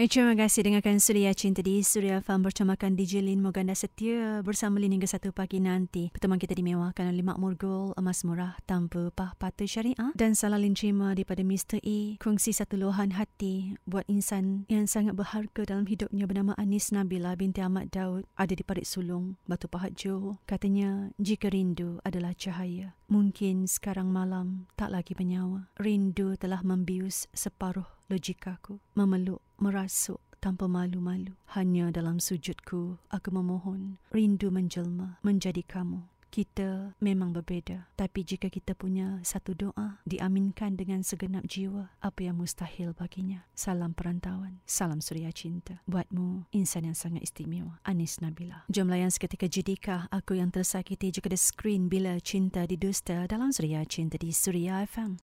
Eh, terima kasih dengarkan Suria Cinta di Suria Farm bercamakan DJ Lin Moganda setia bersama Lin hingga satu pagi nanti. Pertemuan kita dimewahkan oleh Makmur Gold, emas murah tanpa pah patah syariah dan salah Lin terima daripada Mr. E. Kongsi satu luahan hati buat insan yang sangat berharga dalam hidupnya bernama Anis Nabila binti Ahmad Daud ada di parit sulung Batu Pahat Johor. Katanya, jika rindu adalah cahaya, mungkin sekarang malam tak lagi bernyawa. Rindu telah membius separuh logikaku memeluk merasuk tanpa malu-malu. Hanya dalam sujudku aku memohon rindu menjelma menjadi kamu. Kita memang berbeza, tapi jika kita punya satu doa diaminkan dengan segenap jiwa, apa yang mustahil baginya. Salam perantauan, salam suria cinta. Buatmu insan yang sangat istimewa. Anis Nabila. Jom layan seketika judikah aku yang tersakiti jika ada skrin bila cinta didusta dalam suria cinta di Suria FM.